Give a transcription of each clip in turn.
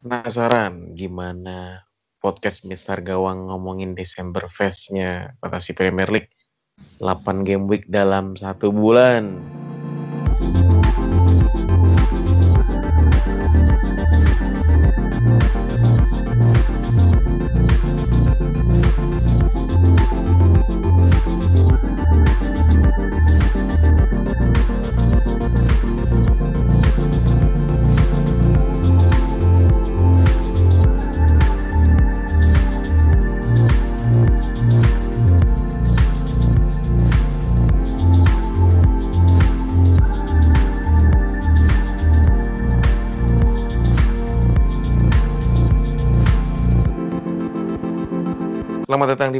Penasaran gimana podcast Mister Gawang ngomongin Desember Fest-nya Fantasi Premier League 8 game week dalam satu bulan.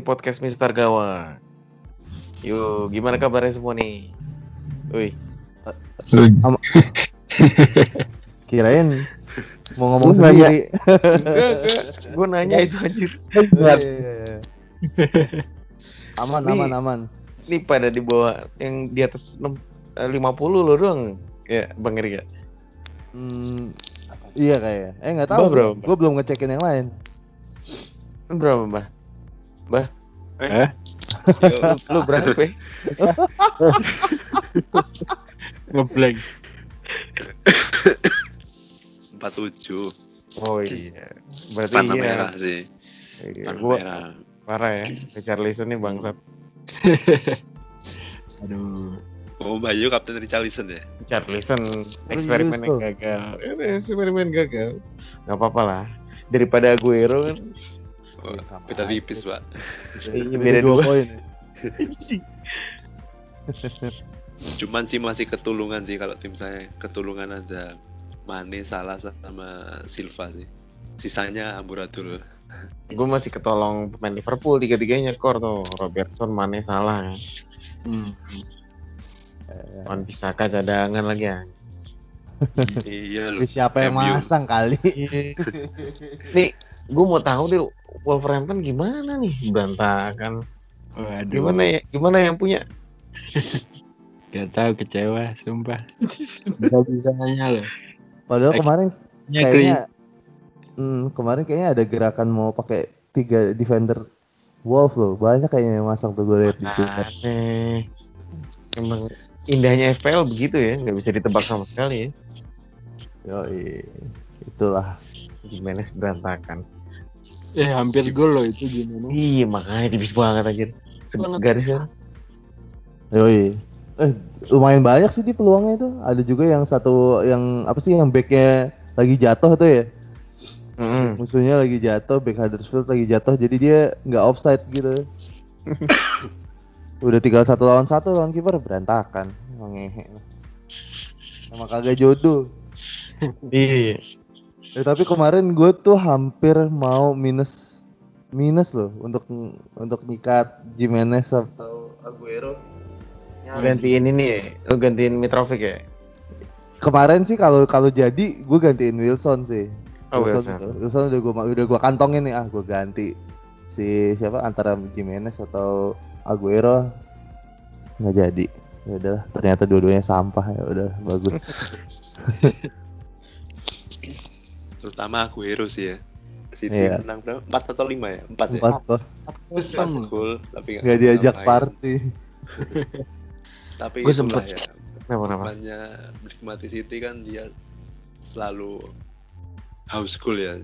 Di podcast Mister Gawang. Yuk, gimana kabarnya semua nih? Wih, Kirain mau ngomong Lu sendiri. Gue nanya itu anjir. Iya, iya, iya. aman, Nih. aman, aman. Ini pada di bawah yang di atas 6, eh, 50 loh doang. Ya, Bang Eri ya. Hmm, iya kayaknya. Eh nggak tahu. bro. Gue belum ngecekin yang lain. Berapa, Mbah? Mbah? Eh? Lu, lu berapa? ngeblank 47 Oh iya. Berarti Panah iya. merah sih Iya, Panah gua merah parah ya. Richarlison nih bangsat. aduh Oh Bayu Kapten Richarlison ya Richarlison eksperimen yang gagal. Eh, Eksperimen gagal. Gak apa-apa lah. Daripada Aguero kan. Oh, Iya, Beda tipis pak Iya, beda dua. poin. Cuman sih masih ketulungan sih kalau tim saya Ketulungan ada Mane, Salah sama Silva sih Sisanya amburadul Gue masih ketolong pemain Liverpool tiga-tiganya kor tuh. Robertson, Mane, salah. kan. hmm. Wan Pisaka cadangan lagi ya. Iya lu siapa yang MU. masang kali? Nih, gue mau tahu deh Wolverhampton gimana nih berantakan. waduh Gimana ya? Gimana yang punya? gak tahu kecewa sumpah bisa bisanya loh Padahal kemarin Nya kayaknya, hmm, kemarin kayaknya ada gerakan mau pakai tiga defender Wolf loh. Banyak kayaknya yang masang tuh gue lihat di Twitter. Emang indahnya FPL begitu ya, nggak bisa ditebak sama sekali ya. Yoi, itulah. Jimenez berantakan. Eh hampir gol loh itu gimana Iya makanya tipis banget aja. Garisnya. Yoi. Eh, lumayan banyak sih di peluangnya itu. Ada juga yang satu yang apa sih yang backnya lagi jatuh tuh ya. Mm-mm. Musuhnya lagi jatuh, back Huddersfield lagi jatuh, jadi dia nggak offside gitu. Udah tinggal satu lawan satu lawan kiper berantakan. Emang ngehe. Sama kagak jodoh. Iya. Eh, tapi kemarin gue tuh hampir mau minus minus loh untuk untuk nyikat Jimenez atau Aguero. Gantiin ini ya, lu gantiin Mitrovic ya? Kemarin sih kalau kalau jadi gue gantiin Wilson sih. Oh, Wilson, Wilson. Wilson udah gue udah gua kantongin nih ah gue ganti si siapa antara Jimenez atau Aguero nggak jadi. Ya udah ternyata dua-duanya sampah ya udah bagus. Terutama Aguero sih ya City Iya. menang berapa? 4 atau 5 ya? 4 ya? Empat kok 4 gol tapi nggak diajak main. party. Tapi Gua itulah sempet- ya Kenapa kenapa? Makanya menikmati City kan dia selalu house goal ya.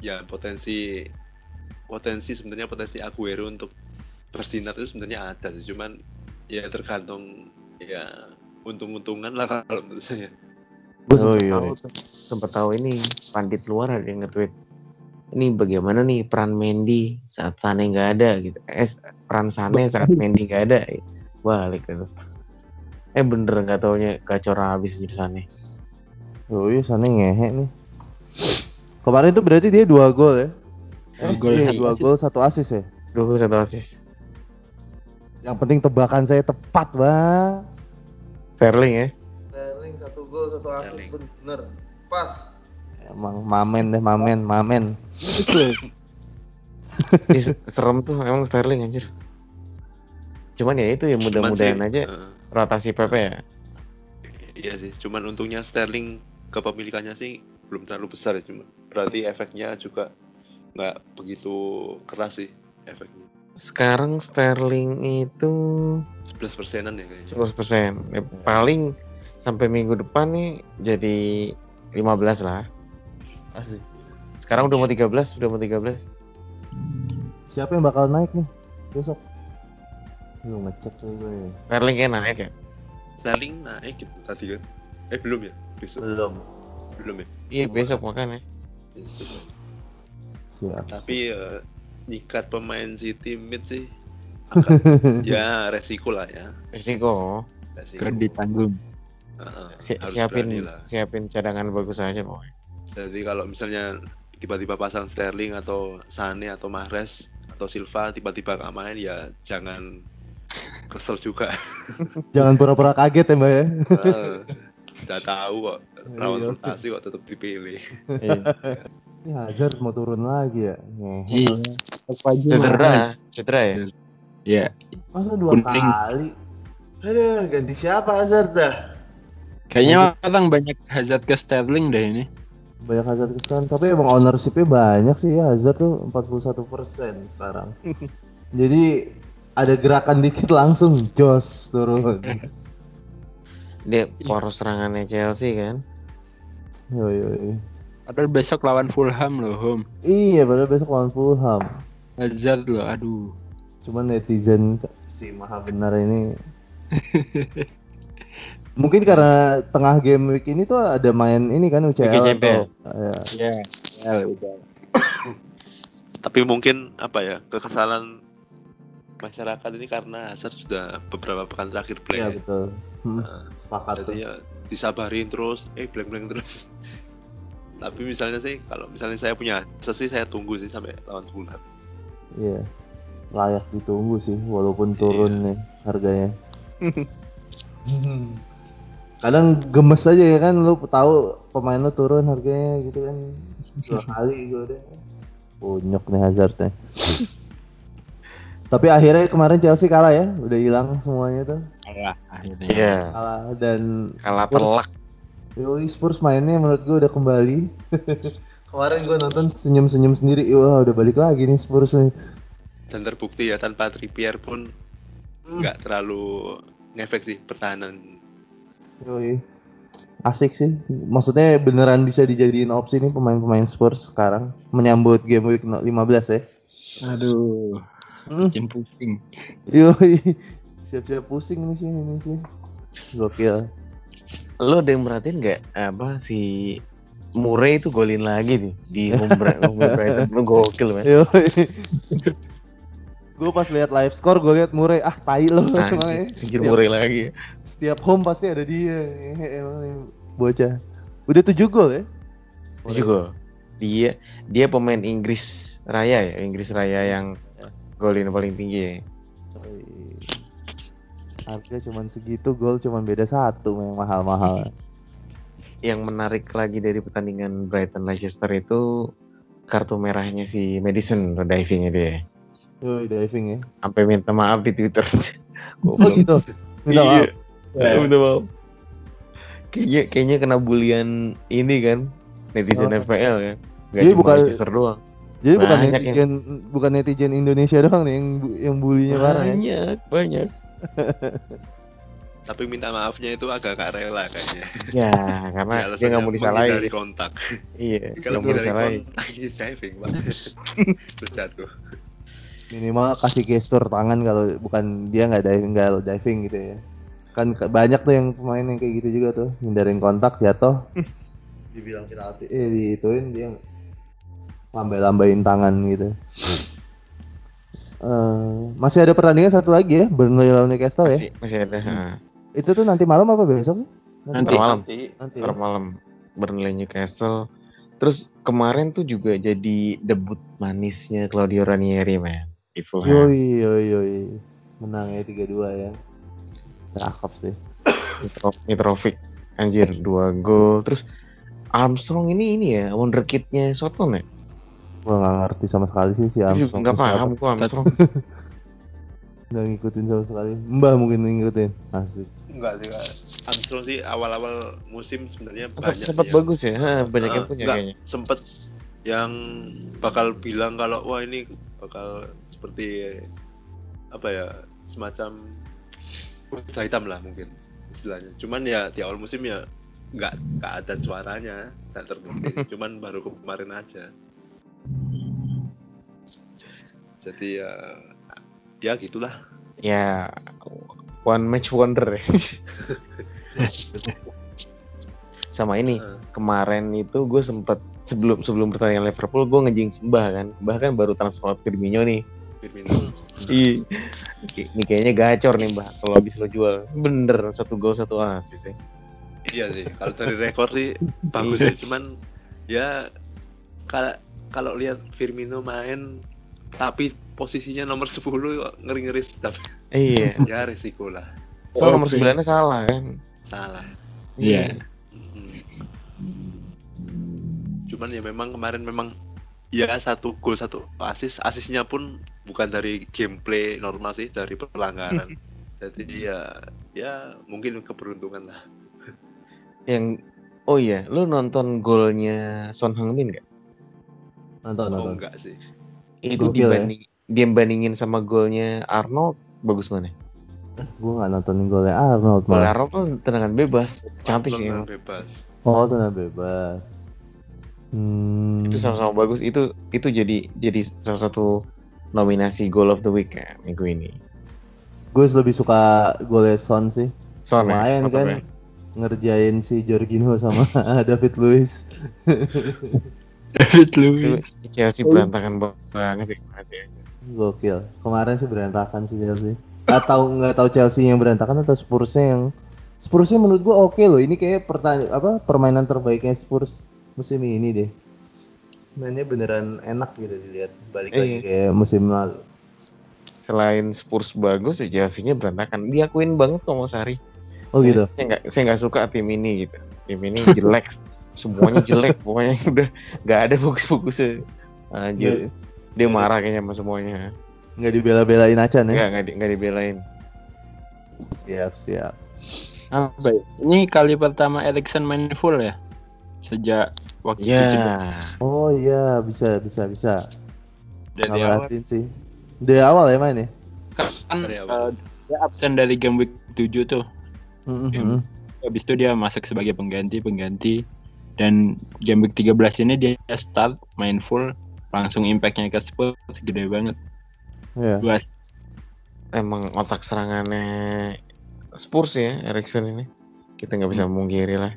Ya potensi potensi sebenarnya potensi Aguero untuk bersinar itu sebenarnya ada sih. Cuman ya tergantung ya untung-untungan lah kalau menurut saya. Gue Oh, sempet iya. tahu, sempet tahu ini pandit luar ada yang nge-tweet. Ini bagaimana nih peran Mendy saat Sane nggak ada gitu. Eh peran Sane saat Mendy nggak ada. Balik gitu. Eh bener nggak taunya gacor habis jadi Sane. Oh iya sana ngehe nih. Kemarin tuh berarti dia dua gol ya? Dua gol, iya, satu dua assist. gol satu assist ya. Dua satu asis. Yang penting tebakan saya tepat bang. Sterling ya. Satu bener pas. Emang mamen deh mamen mamen. Serem tuh emang Sterling anjir. Cuman ya itu ya mudah-mudahan aja eh, rotasi PP ya. iya sih. Cuman untungnya Sterling kepemilikannya sih belum terlalu besar ya cuma berarti efeknya juga nggak begitu keras sih efeknya. Sekarang Sterling itu 11 persenan ya kayaknya. 11%. Ya, paling sampai minggu depan nih jadi 15 lah. Asik. Sekarang udah mau 13, udah mau 13. Siapa yang bakal naik nih besok? Lu ngecek tuh gue. Sterling kayak naik ya. Sterling naik gitu tadi kan? Eh belum ya? Besok Belum. belum ya? Iya besok makanya. Besok. Siap. Tapi eh, nyikat pemain City mid sih akan ya resiko lah ya. Risiko. Resiko. Kan ditanggung. Si- harus siapin berani lah. siapin cadangan bagus aja pokoknya. Jadi kalau misalnya tiba-tiba pasang Sterling atau Sane atau Mahrez atau Silva tiba-tiba nggak main ya jangan kesel juga. Jangan pura-pura kaget ya mbak ya. Udah tahu kok lawan Iya. rotasi kok tetap dipilih. Iya. Ini Hazard mau turun lagi ya. Iya. Apa aja Cedera, cedera ya. Ya, Masa dua Kuning. kali? Aduh, ganti siapa Hazard dah? Kayaknya orang banyak Hazard ke Sterling deh ini. Banyak Hazard kesekian, tapi emang ownershipnya banyak sih ya Hazard tuh 41% sekarang. Jadi ada gerakan dikit langsung Jos turun. Dia poros serangannya Chelsea kan. Yo, yo, yo. Padahal besok lawan Fulham loh, home. Iya, padahal besok lawan Fulham. Hazard loh, aduh. Cuman netizen si maha benar ini Mungkin karena tengah game week ini tuh ada main ini kan UCL UKCP. atau ya. Ya, ya udah. Tapi mungkin apa ya kekesalan masyarakat ini karena Hazard sudah beberapa pekan terakhir play. Iya betul. Hmm, Nah, sepakat. Jadi ya disabarin terus, eh blank-blank terus. Tapi misalnya sih, kalau misalnya saya punya akses sih saya tunggu sih sampai lawan Fulham. Iya. Layak ditunggu sih walaupun turun Iya. nih harganya. Kadang gemes aja ya kan lu tahu pemain lu turun harganya gitu kan. Dua kali gue udah. Punyok nih Hazardnya. Tapi akhirnya kemarin Chelsea kalah ya, udah hilang semuanya tuh. Kalah akhirnya. Iya. Kalah dan Kalah telak. Yoi Spurs mainnya menurut gue udah kembali. Kemarin gue nonton senyum-senyum sendiri, wah udah balik lagi nih Spurs nih. Dan terbukti ya tanpa Trippier pun nggak terlalu ngefek sih pertahanan. Yoi. Asik sih. Maksudnya beneran bisa dijadiin opsi nih pemain-pemain Spurs sekarang menyambut game week 15 ya. Aduh, Hmm. pusing. Yoi. Siap-siap pusing nih sih ini sih. Gokil. Lo ada yang merhatiin nggak apa si Murray itu golin lagi nih di home home Brighton Lu gokil men. Yoi. Gue pas lihat live score gue lihat Murray ah tai lo emang ya. Anjir Murray lagi. Setiap home pasti ada dia. Emang bocah. Udah 7 gol ya? Itu gol. Dia dia pemain Inggris Raya ya, Inggris Raya yang golin paling tinggi ya. Yoi. Harga cuman segitu, gol cuman beda satu yang mahal-mahal. Yang menarik lagi dari pertandingan Brighton Leicester itu kartu merahnya si Madison divingnya dia. Yoi, diving ya. Sampai minta maaf di Twitter. Oh gitu. Minta maaf. Iya, minta maaf. Kayaknya kayaknya kena bulian ini kan netizen Oh. FPL ya. Gak Jadi bukan- doang. Jadi bukan Banyak netizen bukan netizen Indonesia doang nih yang bu- yang bulinya parah ya. Banyak, banyak. Tapi minta maafnya itu agak gak rela kayaknya. Ya, karena dia alasannya nggak mau disalahin. menghindari kontak. Iya, Kalau mau menghindari disalahin. diving pak. Terus jatuh. Minimal kasih gestur tangan kalau bukan dia nggak diving nggak diving gitu ya. Kan banyak tuh yang pemain yang kayak gitu juga tuh hindarin kontak jatuh. Dibilang penalti eh diituin dia lambai-lambain tangan gitu. Eh, masih ada pertandingan satu lagi ya, Burnley lawan Newcastle ya. Masih, masih ada. ha. Itu tuh nanti malam apa besok sih? Nanti. Ntar malam. Nanti Nanti. Malam Burnley Newcastle. Terus kemarin tuh juga jadi debut manisnya Claudio Ranieri man di Fulham. Yoi, yoi, yoi. Menang ya 3-2 ya. Cakep sih. Mitro- Mitrovic anjir dua gol. Terus Armstrong ini ini ya wonderkidnya Soton ya. Gua nggak ngerti sama sekali sih si Tapi Armstrong. siapa. paham gua Armstrong. Nggak ngikutin sama sekali. Mbah mungkin ngikutin. Asik. enggak sih Kak. Armstrong sih awal-awal musim sebenarnya banyak sempat yang- bagus ya. Ha, banyak yang Ah, punya enggak, kayaknya. sempet yang bakal bilang kalau wah ini bakal seperti apa ya semacam kuda hitam lah mungkin istilahnya. Cuman ya di awal musim ya nggak nggak ada suaranya nggak terbukti. Cuman baru kemarin aja. Jadi ya ya gitulah. Ya one match wonder. Ya. Sama ini Eh, kemarin itu gue sempet sebelum sebelum pertandingan Liverpool gue ngejing sembah kan. Bahkan baru transfer Firmino nih Firmino Ih, ini kayaknya gacor nih mbak. Kalau habis lo jual bener satu gol satu asis ya. Iya sih kalau dari rekor sih bagus Iya. sih cuman ya kalau kalau lihat Firmino main tapi posisinya nomor 10 kok ngeri-ngeri sedap iya. Ya resiko lah. Soal nomor Oke. sembilannya salah kan? Salah. Iya. Mm. cuman ya memang kemarin memang ya satu gol satu asis asisnya pun bukan dari gameplay normal sih dari pelanggaran jadi ya ya mungkin keberuntungan lah yang oh iya lu nonton golnya Son Heung-min gak? Nonton, oh nonton. enggak sih itu Gokil ya. dibanding dia bandingin sama golnya Arnold bagus mana? Gue gak nontonin golnya Arnold Gol malah. Arnold kan tendangan bebas cantik sih Tendangan bebas Oh, tuh bebas. Hmm. itu sama-sama bagus itu itu jadi jadi salah satu nominasi goal of the week ya minggu ini Gue lebih suka golnya Son sih. Son ya, Lumayan kan ya. ngerjain si Jorginho sama David Luiz. David Luiz. Chelsea berantakan banget sih kemarin ya. Gokil. Kemarin sih berantakan sih Chelsea. Atau nggak tahu Chelsea yang berantakan atau Spursnya yang Spursnya menurut gua oke loh. Ini kayak pertanding apa permainan terbaiknya Spurs musim ini deh. Mainnya beneran enak gitu dilihat. Balik lagi Iya. kayak musim lalu. selain Spurs bagus ya Chelsea-nya berantakan diakuin banget sama Sari Oh gitu. saya nggak saya nggak suka tim ini gitu tim ini jelek semuanya jelek pokoknya udah nggak ada bagus-bagusnya anjir Nggak, dia marah kayaknya sama semuanya nggak dibela-belain acan ya. nggak nggak di, nggak dibelain Siap siap. Apa ya? Ini kali pertama Erikson main full ya? Sejak waktu itu cedera. ya Oh iya bisa bisa bisa. dari Nggak awal sih. Dari awal ya main ya. kan eh, dia absen dari game week 7 tuh. Mm-mm. Iya. Habis itu dia masuk sebagai pengganti pengganti dan game week 13 ini dia start main full langsung impactnya ke Spurs gede banget. Iya. Dua emang otak serangannya Spurs ya Erikson ini kita nggak bisa mungkiri lah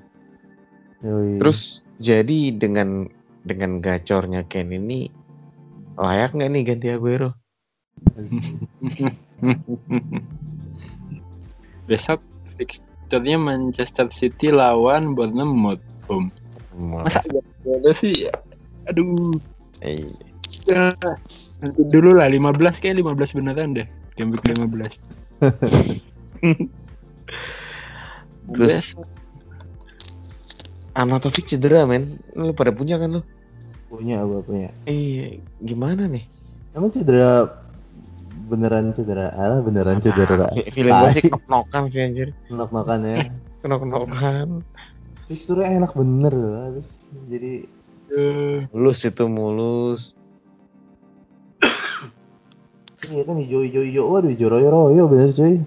Yoi. terus jadi dengan dengan gacornya Ken ini layak nggak nih ganti Aguero Besok fixturenya Manchester City lawan Bournemouth. Om. Masa ada sih? Aduh. Eh, Ya, nanti dulu lah 15 kayak 15 beneran deh. Game week 15. Terus Besok Anatovic cedera men lu pada punya kan lu punya gua punya. iya gimana nih Emang cedera beneran cedera? Alah beneran cedera. Ah, feeling gue sih knock-knockan sih anjir Enak makannya. knock-knockan Teksturnya enak bener loh. Habis jadi eh, mulus itu mulus iya kan hijau-hijau hijau. Waduh hijau royo-royo bener cuy.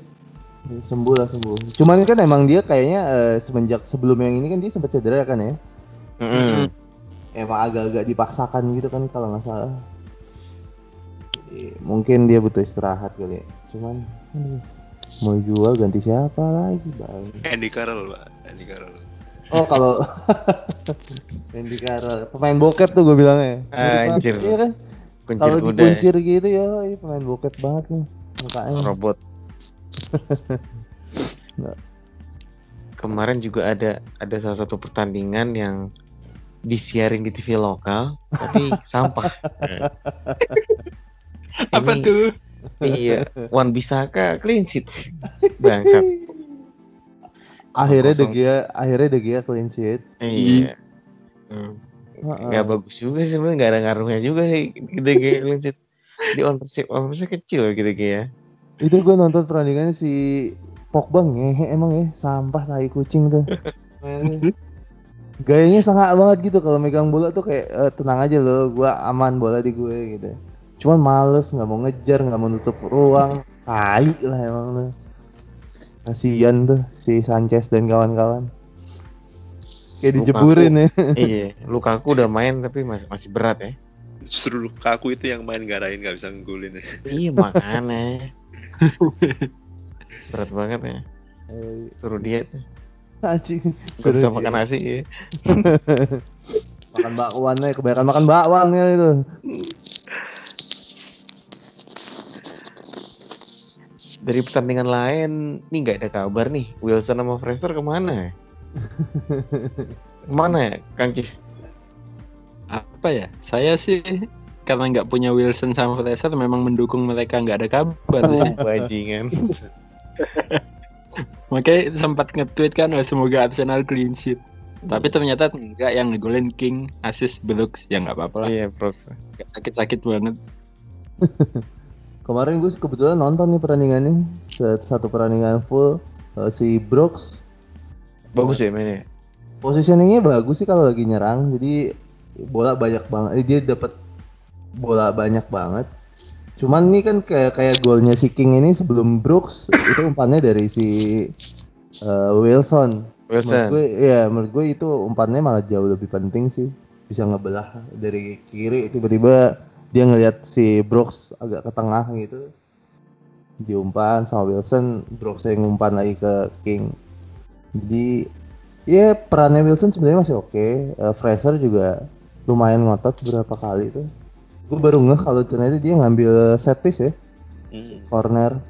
Sembuh lah sembuh. Cuman kan emang dia kayaknya eh, semenjak sebelum yang ini kan dia sempat cedera kan ya. Mm-mm. Emang agak-agak dipaksakan gitu kan kalau nggak salah. Jadi, mungkin dia butuh istirahat kali ya. Cuman aduh, mau jual ganti siapa lagi bang? Andy Carroll pak Andy Carroll Oh kalau Andy Carroll pemain bokep tuh gue bilangnya. Mirip Anjir. Iya kan? kuncir Kalau kuda dikuncir gitu ya, pemain bokep banget nih. Mukanya. robot Nggak. kemarin juga ada ada salah satu pertandingan yang disiarin di TV lokal tapi sampah apa Ini- tuh? iya Wan Bisaka clean sheet bangsat Akhirnya De. Gea, akhirnya De Gea clean sheet. iya Heeh. nggak bagus juga sih sebenarnya nggak ada ngaruhnya juga sih gitu kayak clean sheet di ownership ownership kecil gitu kayak Itu gue nonton perandingannya si Pogba ngehe emang ya, sampah tai kucing tuh. Gayanya sangat banget gitu kalau megang bola tuh kayak "Eh, tenang aja loh gua aman bola di gue gitu cuman males nggak mau ngejar nggak mau nutup ruang tai lah emang tuh kasian tuh si Sanchez dan kawan-kawan kayak Lukaku. dijeburin ya iya, Lukaku udah main tapi masih masih berat ya. Justru Lukaku itu yang main garain nggak bisa nggulin ya. Iya makanya. berat banget ya. Suruh diet. anjing Gak Suruh bisa makan nasi ya. makan bakwan ya kebanyakan makan bakwan ya itu Dari pertandingan lain, nih nggak ada kabar nih. Wilson sama Fraser ke mana ya? ke mana ya, Kang Cis? Apa ya? Saya sih karena nggak punya Wilson sama Fraser memang mendukung mereka nggak ada kabar sih. Bajingan. Makanya sempat nge-tweet kan "Oh, semoga Arsenal clean sheet. Tapi ternyata enggak yang ngegolin King assist Brooks ya nggak apa-apa lah. Iya, bro. Nggak sakit-sakit banget. kemarin gue kebetulan nonton nih perandingannya Sat- satu perandingan full Eh, si Brooks Bagus ya mainnya. positioningnya bagus sih kalau lagi nyerang jadi bola banyak banget dia dapat bola banyak banget. Cuman ini kan kayak kayak golnya si King ini sebelum Brooks itu umpannya dari si eh, Wilson. Menurut Wilson. gue ya menurut gue itu umpannya malah jauh lebih penting sih. Bisa ngebelah dari kiri tiba-tiba dia ngelihat si Brooks agak ke tengah gitu. Diumpan sama Wilson Brooks yang ngumpan lagi ke King. Jadi ya perannya Wilson sebenarnya masih oke. Eh, Fraser juga lumayan ngotot beberapa kali tuh gue baru ngeh kalau ternyata dia ngambil set piece ya Hmm. corner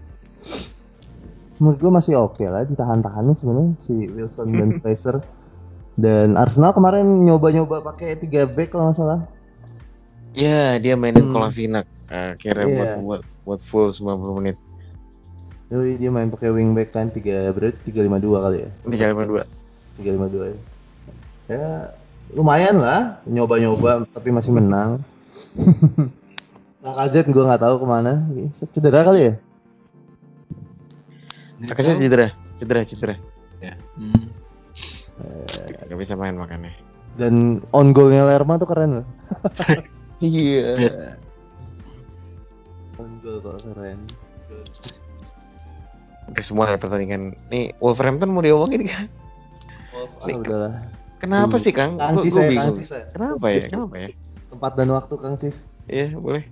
menurut gue masih oke lah ditahan-tahannya sebenarnya si Wilson dan Fraser dan Arsenal kemarin nyoba-nyoba pakai tiga back kalau nggak salah Ya, dia mainin Hmm. Kolasinac. Uh, kira buat, Iya. buat buat full 90 menit. Yoi, dia main pakai wingback kan tiga berarti tiga lima dua kali ya 352. tiga lima dua ya ya lumayan lah nyoba-nyoba tapi masih menang Lacazette gue nggak tahu ke mana cedera kali ya Akasnya cedera, cedera, cedera. Ya. Hmm. Gak bisa main makanya. dan on goalnya Lerma tuh keren loh Iya. Yes. on goal kok keren Udah semua ya pertandingan. Nih Wolverhampton mau diomongin kan? ah, udahlah Kenapa Hmm. sih Kang? Saya, bingung. Kenapa ya? Kenapa ya? Tempat dan waktu Kang Cis Iya boleh.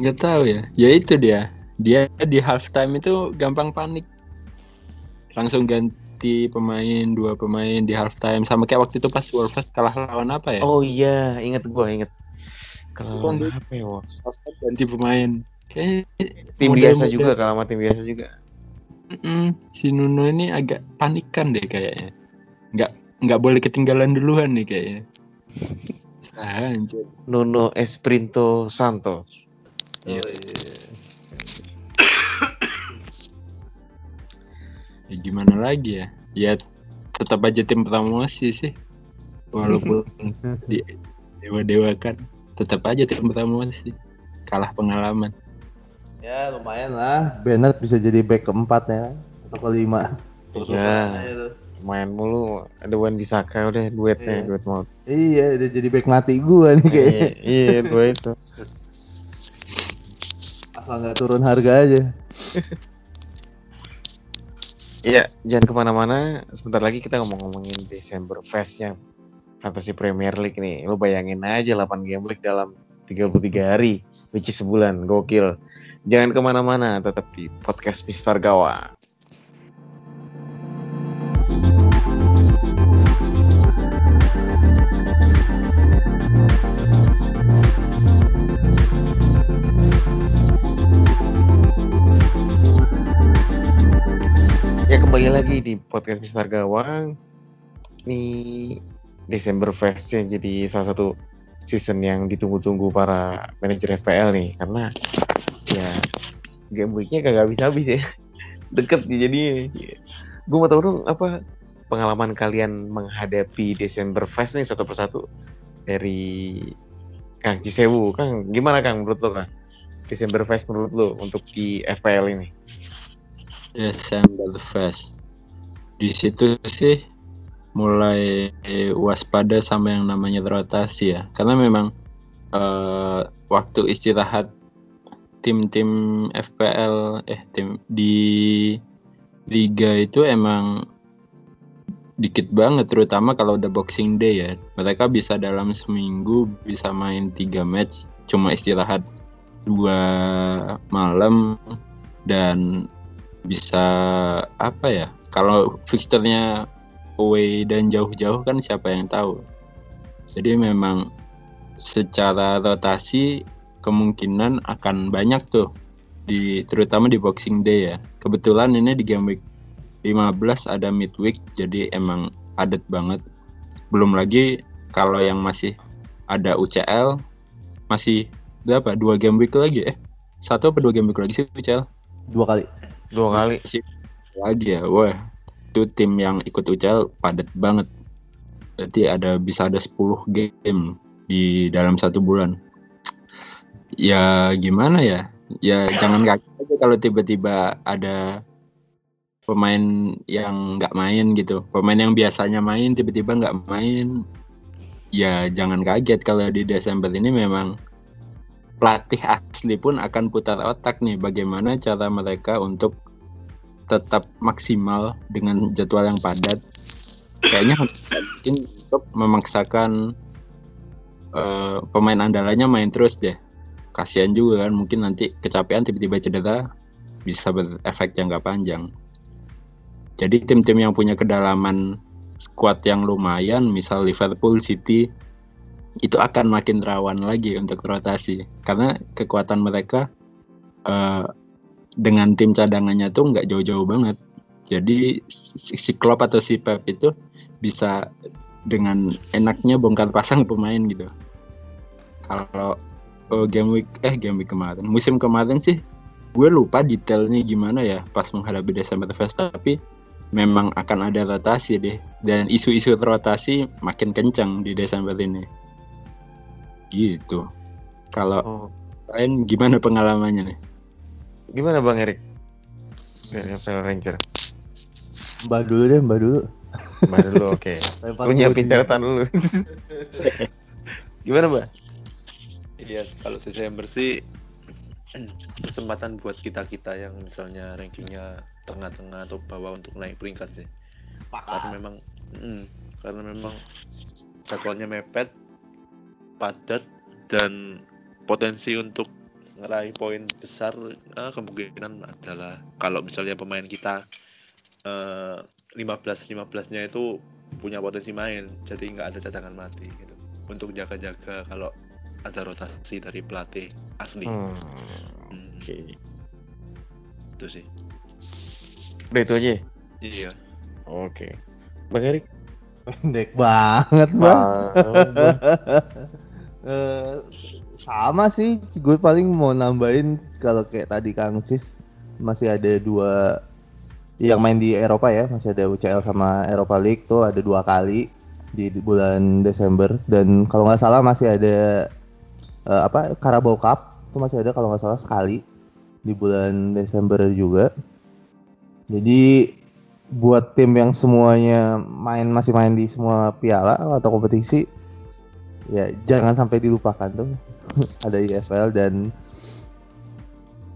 Nggak tahu ya. Ya itu dia. Dia di halftime itu gampang panik. Langsung ganti pemain, dua pemain di halftime sama kayak waktu itu pas Wolves kalah lawan apa ya? Oh iya, inget gua inget. Kalau Bukan, apa ya Wolves? Halftime ganti pemain. Kayak Tim model- biasa model- juga kalau sama tim biasa juga. Mm-mm, si Nuno ini agak panikan deh kayaknya. Nggak nggak boleh ketinggalan duluan nih kayaknya. Ah, anjir. Nuno Esprinto Santos. Iya. Oh, iya. Ya gimana lagi ya? Ya tetap aja tim promosi sih. Walaupun di dewa-dewa kan tetap aja tim promosi. Kalah pengalaman. ya lumayan lah Bennett bisa jadi back keempat ya atau kelima tuh. Main mulu. Ada Wan Bisaka udah duetnya, Iya. duet mau. iya dia jadi back mati gua nih kayaknya Iya, iya, dua itu. asal nggak turun harga aja Iya, jangan ke mana-mana. Sebentar lagi kita ngomong-ngomongin Desember Fest-nya Fantasy Premier League nih. Lu bayangin aja 8 game week dalam 33 hari, which is sebulan. Gokil. Jangan ke mana-mana, tetap di podcast Mister Gawang. Lagi di podcast Mister Gawang. Ini Desember Fest ya jadi salah satu season yang ditunggu-tunggu para manajer FPL nih. Karena ya game weeknya kagak bisa habis ya. Deket nih jadi. Gue mau tahu dong apa pengalaman kalian menghadapi Desember Fest nih satu persatu dari Kang Cisewu? Kang gimana Kang menurut lo Kang? Desember Fest menurut lo untuk di FPL ini? Desember Fest. Di situ sih mulai waspada sama yang namanya rotasi ya. Karena memang eh, waktu istirahat tim-tim FPL eh tim di liga itu emang dikit banget terutama kalau udah boxing day ya. Mereka bisa dalam seminggu bisa main tiga match cuma istirahat dua malam dan bisa apa ya kalau fixturnya away dan jauh-jauh kan siapa yang tahu jadi memang secara rotasi kemungkinan akan banyak tuh di terutama di Boxing Day ya. Kebetulan ini di game week 15 ada midweek jadi emang padat banget. Belum lagi kalau yang masih ada UCL masih berapa? Dua game week lagi eh? Satu apa dua game week lagi sih UCL? Dua kali. Dua kali. Lagi ya. Wah, itu tim yang ikut UCL padat banget. Berarti ada bisa ada 10 game di dalam satu bulan. Ya gimana ya? Ya jangan kaget kalau tiba-tiba ada pemain yang nggak main gitu. Pemain yang biasanya main tiba-tiba nggak main. Ya jangan kaget kalau di Desember ini memang pelatih asli pun akan putar otak nih bagaimana cara mereka untuk tetap maksimal dengan jadwal yang padat. Kayaknya mungkin untuk memaksakan uh, pemain andalannya main terus deh. Kasihan juga kan mungkin nanti kecapean tiba-tiba cedera bisa berefek jangka panjang. Jadi tim-tim yang punya kedalaman squad yang lumayan, misal Liverpool, City, itu akan makin rawan lagi untuk rotasi karena kekuatan mereka uh, dengan tim cadangannya tuh nggak jauh-jauh banget. Jadi si Klopp atau si Pep itu bisa dengan enaknya bongkar pasang pemain gitu. Kalau oh, game week eh game week kemarin, musim kemarin sih gue lupa detailnya gimana ya pas menghadapi Desember Fest tapi memang akan ada rotasi deh dan isu-isu rotasi makin kencang di Desember ini gitu kalau Oh. lain gimana pengalamannya nih Gimana Bang Erik? Dari Ranger. Mbak dulu deh, mbak dulu. Mbak dulu oke. Lempar Lu nyiapin body. catatan dulu. Gimana, Mbak? Iya, kalau Desember sih kesempatan buat kita kita yang misalnya rankingnya tengah-tengah atau bawah untuk naik peringkat sih. Karena Sepakat. memang, mm, karena memang jadwalnya mepet, padat dan potensi untuk ngeraih poin besar eh, kemungkinan adalah kalau misalnya pemain kita eh, 15 15-nya itu punya potensi main, jadi nggak ada cadangan mati gitu. Untuk jaga-jaga kalau ada rotasi dari pelatih asli. Hmm. Hmm, Oke. Itu sih. Udah itu aja. ya? Iya. Oke. Bang Erik. Pendek banget, bang. Bang. Eh, sama sih, gue paling mau nambahin kalau kayak tadi Kang Cis masih ada dua yang main di Eropa ya, masih ada UCL sama Eropa League tuh ada dua kali di bulan Desember dan kalau nggak salah masih ada eh, apa Carabao Cup itu masih ada kalau nggak salah sekali di bulan Desember juga. Jadi buat tim yang semuanya main masih main di semua piala atau kompetisi ya jangan sampai dilupakan tuh ada IFL dan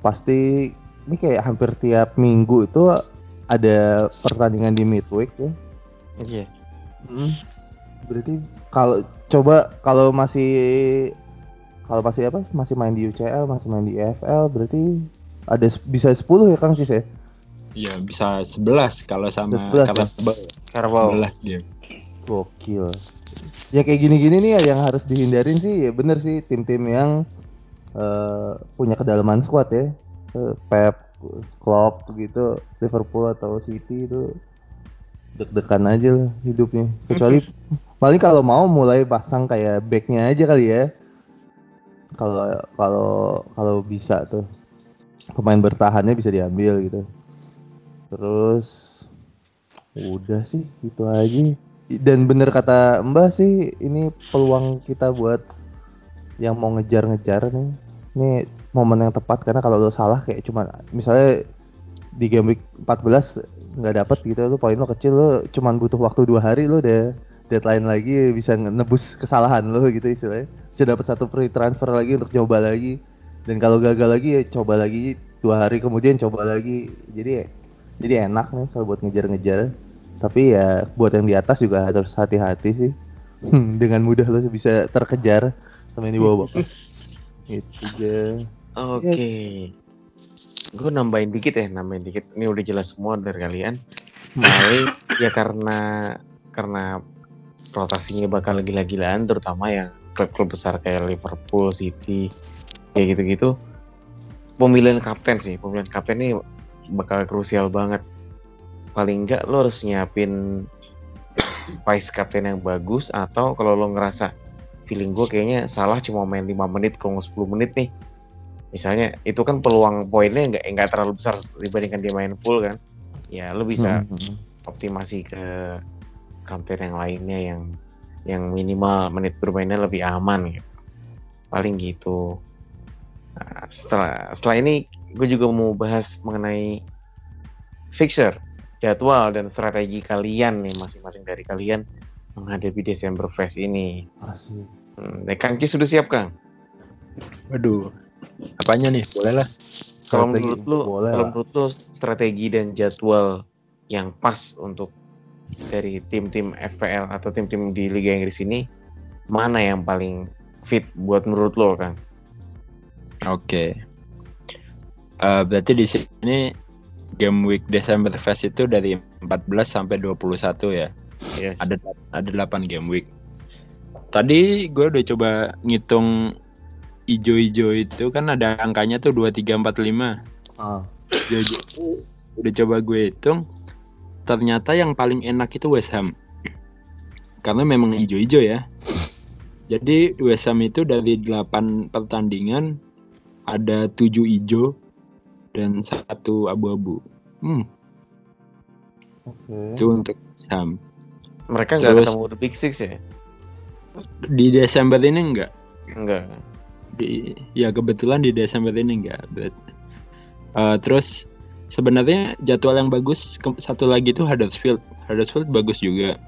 pasti ini kayak hampir tiap minggu itu ada pertandingan di midweek ya. Iya. Berarti kalau coba kalau masih kalau masih apa masih main di UCL masih main di EFL berarti ada bisa 10 ya Kang Cis ya? Iya bisa 11 kalau sama Bisa 11 ya? Carabao. Carabao. 11 dia. Gokil. Ya kayak gini-gini nih yang harus dihindarin sih ya bener sih tim-tim yang eh, punya kedalaman squad ya. Eh, Pep, Klopp gitu, Liverpool atau City itu deg-degan aja lah hidupnya. Kecuali paling kalau mau mulai pasang kayak backnya aja kali ya. Kalau kalau kalau bisa tuh pemain bertahannya bisa diambil gitu. Terus udah sih itu aja dan bener kata Mbak sih ini peluang kita buat yang mau ngejar-ngejar nih. Ini momen yang tepat karena kalau lo salah kayak cuma misalnya di game week 14 nggak dapet gitu lu poin lo kecil lu cuman butuh waktu dua hari lu udah deadline lagi bisa nebus kesalahan lu gitu istilahnya. Bisa dapat satu free transfer lagi untuk coba lagi. Dan kalau gagal lagi ya coba lagi dua hari kemudian coba lagi. Jadi jadi enak nih kalau buat ngejar-ngejar tapi ya buat yang di atas juga harus hati-hati sih dengan mudah lo bisa terkejar sama yang di bawah bapak gitu aja Oke. Gue nambahin dikit ya, nambahin dikit. Ini udah jelas semua dari kalian. Paling ya karena karena rotasinya bakal gila-gilaan, terutama yang klub-klub besar kayak Liverpool, City, kayak gitu-gitu. Pemilihan kapten sih, pemilihan kapten ini bakal krusial banget. Paling enggak lo harus nyiapin vice kapten yang bagus atau kalau lo ngerasa feeling gue kayaknya salah cuma main 5 menit kalau nggak 10 menit nih. Misalnya itu kan peluang poinnya nggak nggak terlalu besar dibandingkan dia main full kan. Ya lo bisa Hmm. optimasi ke kapten yang lainnya yang yang minimal menit bermainnya lebih aman gitu. Paling gitu. Nah, setelah setelah ini gue juga mau bahas mengenai fixture jadwal dan strategi kalian nih masing-masing dari kalian menghadapi Desember Fest ini. Asik. Hmm, nah, Kang Cis sudah siap Kang? Waduh. Apanya nih? Boleh lah. Kalau menurut lu, boleh kalau menurut lu strategi dan jadwal yang pas untuk dari tim-tim FPL atau tim-tim di Liga Inggris ini mana yang paling fit buat menurut lo Kang? Oke. Eh, berarti di sini game week Desember Fest itu dari 14 sampai 21 ya. Yes. Ada ada 8 game week. Tadi gue udah coba ngitung ijo-ijo itu kan ada angkanya tuh 2 3 4 5. Ah. Itu udah coba gue hitung ternyata yang paling enak itu West Ham. Karena memang ijo-ijo ya. Jadi West Ham itu dari 8 pertandingan ada 7 ijo dan satu abu-abu. Hmm, Oke. itu untuk Ham. Mereka nggak ketemu The Big Six ya? Di Desember ini enggak. Enggak. Di ya kebetulan di Desember ini enggak. But, uh, terus sebenarnya jadwal yang bagus ke- satu lagi tuh Huddersfield. Huddersfield bagus juga.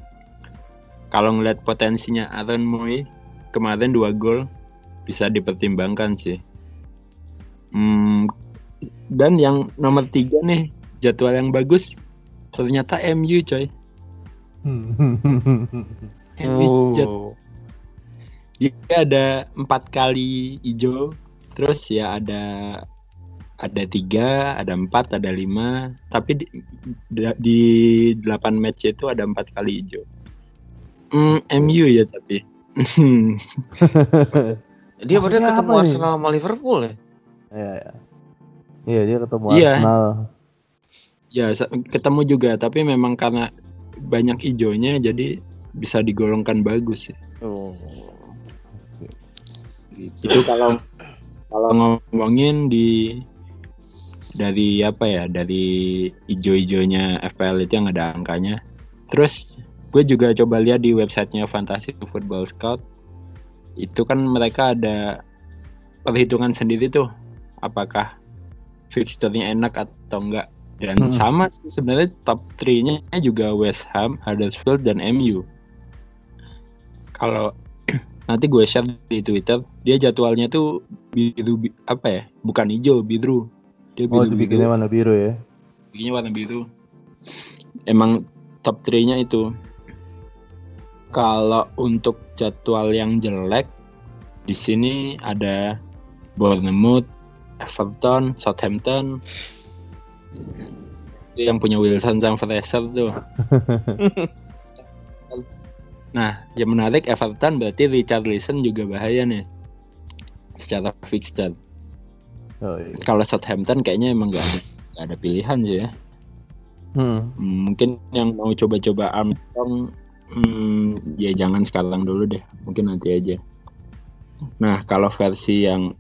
Kalau ngeliat potensinya Aaron Moy kemarin dua gol bisa dipertimbangkan sih. Hmm, dan yang nomor tiga nih jadwal yang bagus ternyata MU coy. MU jad- Oh. dia ada empat kali hijau terus ya ada ada tiga ada empat ada lima tapi di, di delapan match itu ada empat kali hijau Hmm, MU ya tapi Dia pada Maksudnya ketemu? Arsenal sama Liverpool ya? Iya, iya. Iya, dia ketemu Iya. Arsenal. ya ketemu juga tapi memang karena banyak hijaunya jadi bisa digolongkan bagus ya. Oh. itu kalau kalau ngomongin di dari apa ya dari ijo-ijonya FPL itu yang ada angkanya terus gue juga coba lihat di websitenya Fantasy Football Scout itu kan mereka ada perhitungan sendiri tuh apakah fixturenya enak atau enggak. Dan Hmm. sama sih sebenarnya top 3-nya juga West Ham, Huddersfield dan MU kalau nanti gue share di Twitter dia jadwalnya tuh biru bi- apa ya bukan hijau biru. Dia Oh, biru dibikinnya warna biru ya. bikinnya warna biru. Emang top 3 nya itu. Kalau untuk jadwal yang jelek di sini ada Bournemouth Everton Southampton Itu yang punya Wilson sama Fraser tuh Nah, yang menarik Everton berarti Richard Leeson juga bahaya nih secara fixture. Oh, iya. Kalau Southampton kayaknya emang nggak ada nggak ada pilihan sih ya. Hmm, Mungkin yang mau coba-coba Armstrong, hmm, ya jangan sekarang dulu deh, mungkin nanti aja. Nah, kalau versi yang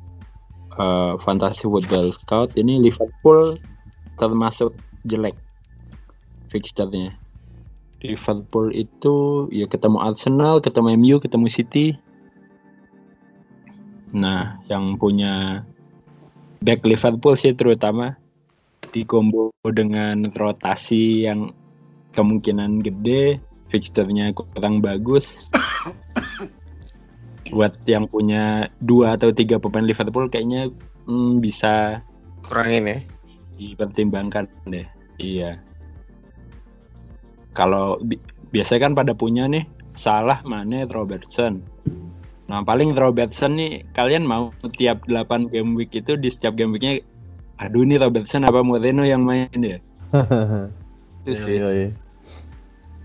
eh, Fantasy Football Scout ini Liverpool termasuk jelek fixturenya. Liverpool itu ya ketemu Arsenal, ketemu MU, ketemu City. Nah, yang punya back Liverpool sih terutama di combo dengan rotasi yang kemungkinan gede, fixturnya kurang bagus. Buat yang punya dua atau tiga pemain Liverpool kayaknya hmm, bisa Kurangin ya. dipertimbangkan deh. Iya. Kalau bi- biasanya kan pada punya nih Salah, Mane, Robertson. Nah paling Robertson nih kalian mau tiap 8 game week itu di setiap game weeknya aduh nih Robertson apa Moreno yang main ya? Itu Iya, sih. iya, iya.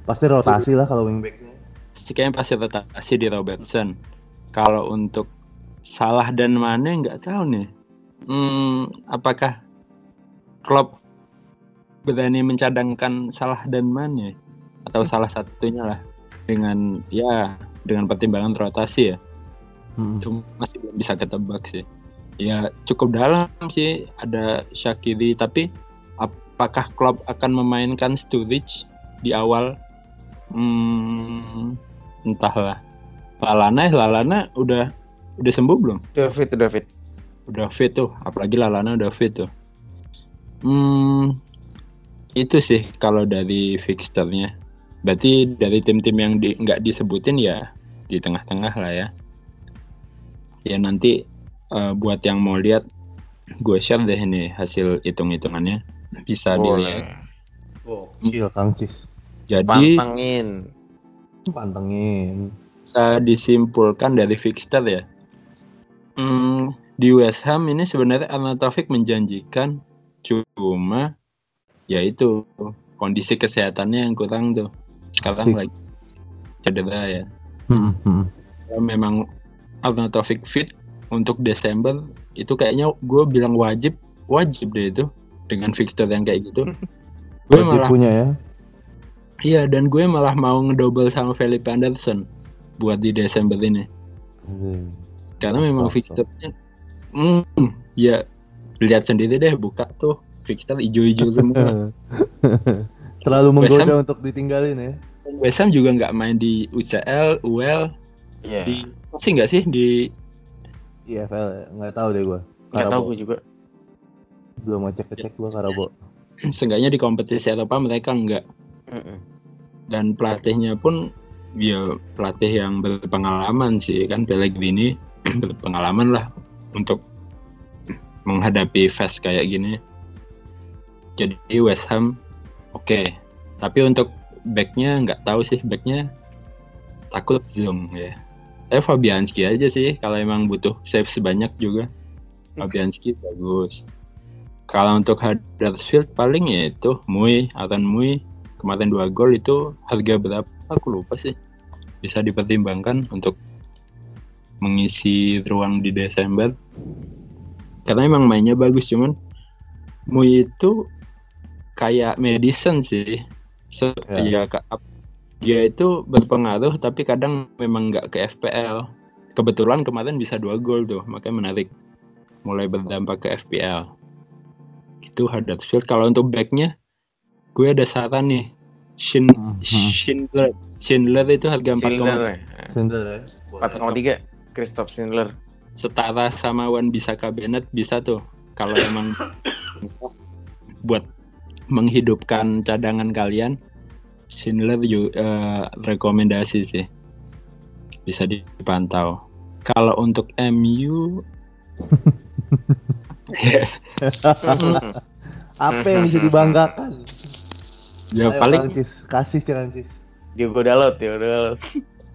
Pasti rotasi lah kalau wingbacknya. Sih, Kayaknya pasti rotasi di Robertson. Kalau untuk Salah dan Mane nggak tahu nih. Hmm, apakah Klopp berani mencadangkan Salah dan Mane atau salah satunya lah dengan ya dengan pertimbangan rotasi ya. Mm. Cuma masih belum bisa ketebak sih. Ya cukup dalam sih ada Shakiri tapi apakah Klopp akan memainkan Sturridge di awal? Hmm, entahlah. Lalana, Lalana udah udah sembuh belum? Udah fit, udah fit. Udah fit tuh, apalagi Lalana udah fit tuh. Hmm, itu sih kalau dari fixturnya. Berarti dari tim-tim yang di, nggak disebutin ya di tengah-tengah lah ya. Ya nanti eh, buat yang mau lihat, gue share deh ini hasil hitung-hitungannya. Bisa dilihat. Boleh. Gokil Kang Cis. Jadi Pantengin. Pantengin. Bisa disimpulkan dari fixture ya. Hmm, di West Ham ini sebenarnya Arnautovic menjanjikan, cuma ya itu kondisi kesehatannya yang kurang tuh. Sekarang Asik. lagi cedera ya. Mm, mm. Kalau memang Arnautovic fit untuk Desember itu kayaknya gue bilang wajib wajib deh itu dengan fixture yang kayak gitu. gue malah punya ya. iya dan gue malah mau ngedouble sama Felipe Anderson buat di Desember ini. Anjing. karena memang sok. fixturenya hmm, ya lihat sendiri deh buka tuh fixture ijo-ijo semua Terlalu West menggoda untuk ditinggalin ya. West Ham juga nggak main di UCL, UL Iya. di masih nggak sih di IFL ya. Nggak tahu deh gua. Nggak tahu gue juga. Belum ngecek ngecek gua Karabo. seenggaknya di kompetisi Eropa mereka nggak Mm-mm. dan pelatihnya pun ya pelatih yang berpengalaman sih. Kan Pellegrini berpengalaman lah untuk menghadapi fast kayak gini. Jadi West Ham oke. Tapi untuk backnya nggak tahu sih. Backnya takut zoom ya. Saya Fabianski aja sih kalau emang butuh save sebanyak juga. Fabianski bagus. Kalau untuk Huddersfield paling ya itu Mui Aaron Mui. Kemarin dua gol itu harga berapa aku lupa sih. Bisa dipertimbangkan untuk mengisi ruang di Desember. Karena emang mainnya bagus cuman Mui itu kayak medicine sih. So, Ya. ya dia itu berpengaruh tapi kadang memang nggak ke FPL kebetulan kemarin bisa dua gol tuh makanya menarik. Mulai berdampak ke FPL itu Huddersfield. Kalau untuk backnya gue ada saran nih Shin Mhm. Schindler Schindler itu harga 4, Schindler ya. Sender ya. 4,3 Christoph Schindler. setara sama Wan Bisaka Bennett bisa tuh kalau emang buat menghidupkan cadangan kalian Schindler juga eh, rekomendasi sih bisa dipantau kalau untuk MU Apa yang bisa dibanggakan? Ya Ayo, paling Cis. kasih Kang Cis. Diogo Dalot, Diogo Dalot.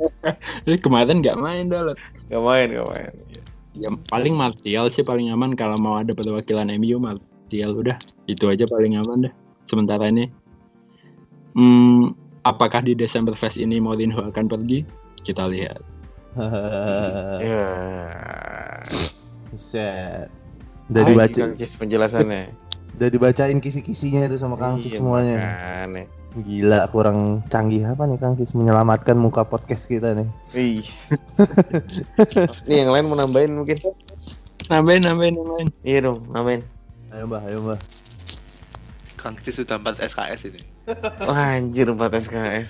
eh, kemarin nggak main Dalot Gak main, gak main. ya paling Martial sih paling aman kalau mau ada perwakilan MU Martial udah itu aja paling aman dah sementara ini hmm, apakah di Desember Fest ini Mourinho akan pergi kita lihat Ya. Buset. Udah dibaca, penjelasannya. Udah dibacain kisi-kisinya itu sama Kang Cis Iya, semuanya. makanya. Gila, kurang canggih apa nih Kang Cis menyelamatkan muka podcast kita nih. Ih. Nih yang lain mau nambahin mungkin? nambahin nambahin nambahin Iya dong, nambahin. Ayo Mbah, ayo Mbah. Kang Cis sudah 4 SKS ini. Wah anjir 4 SKS.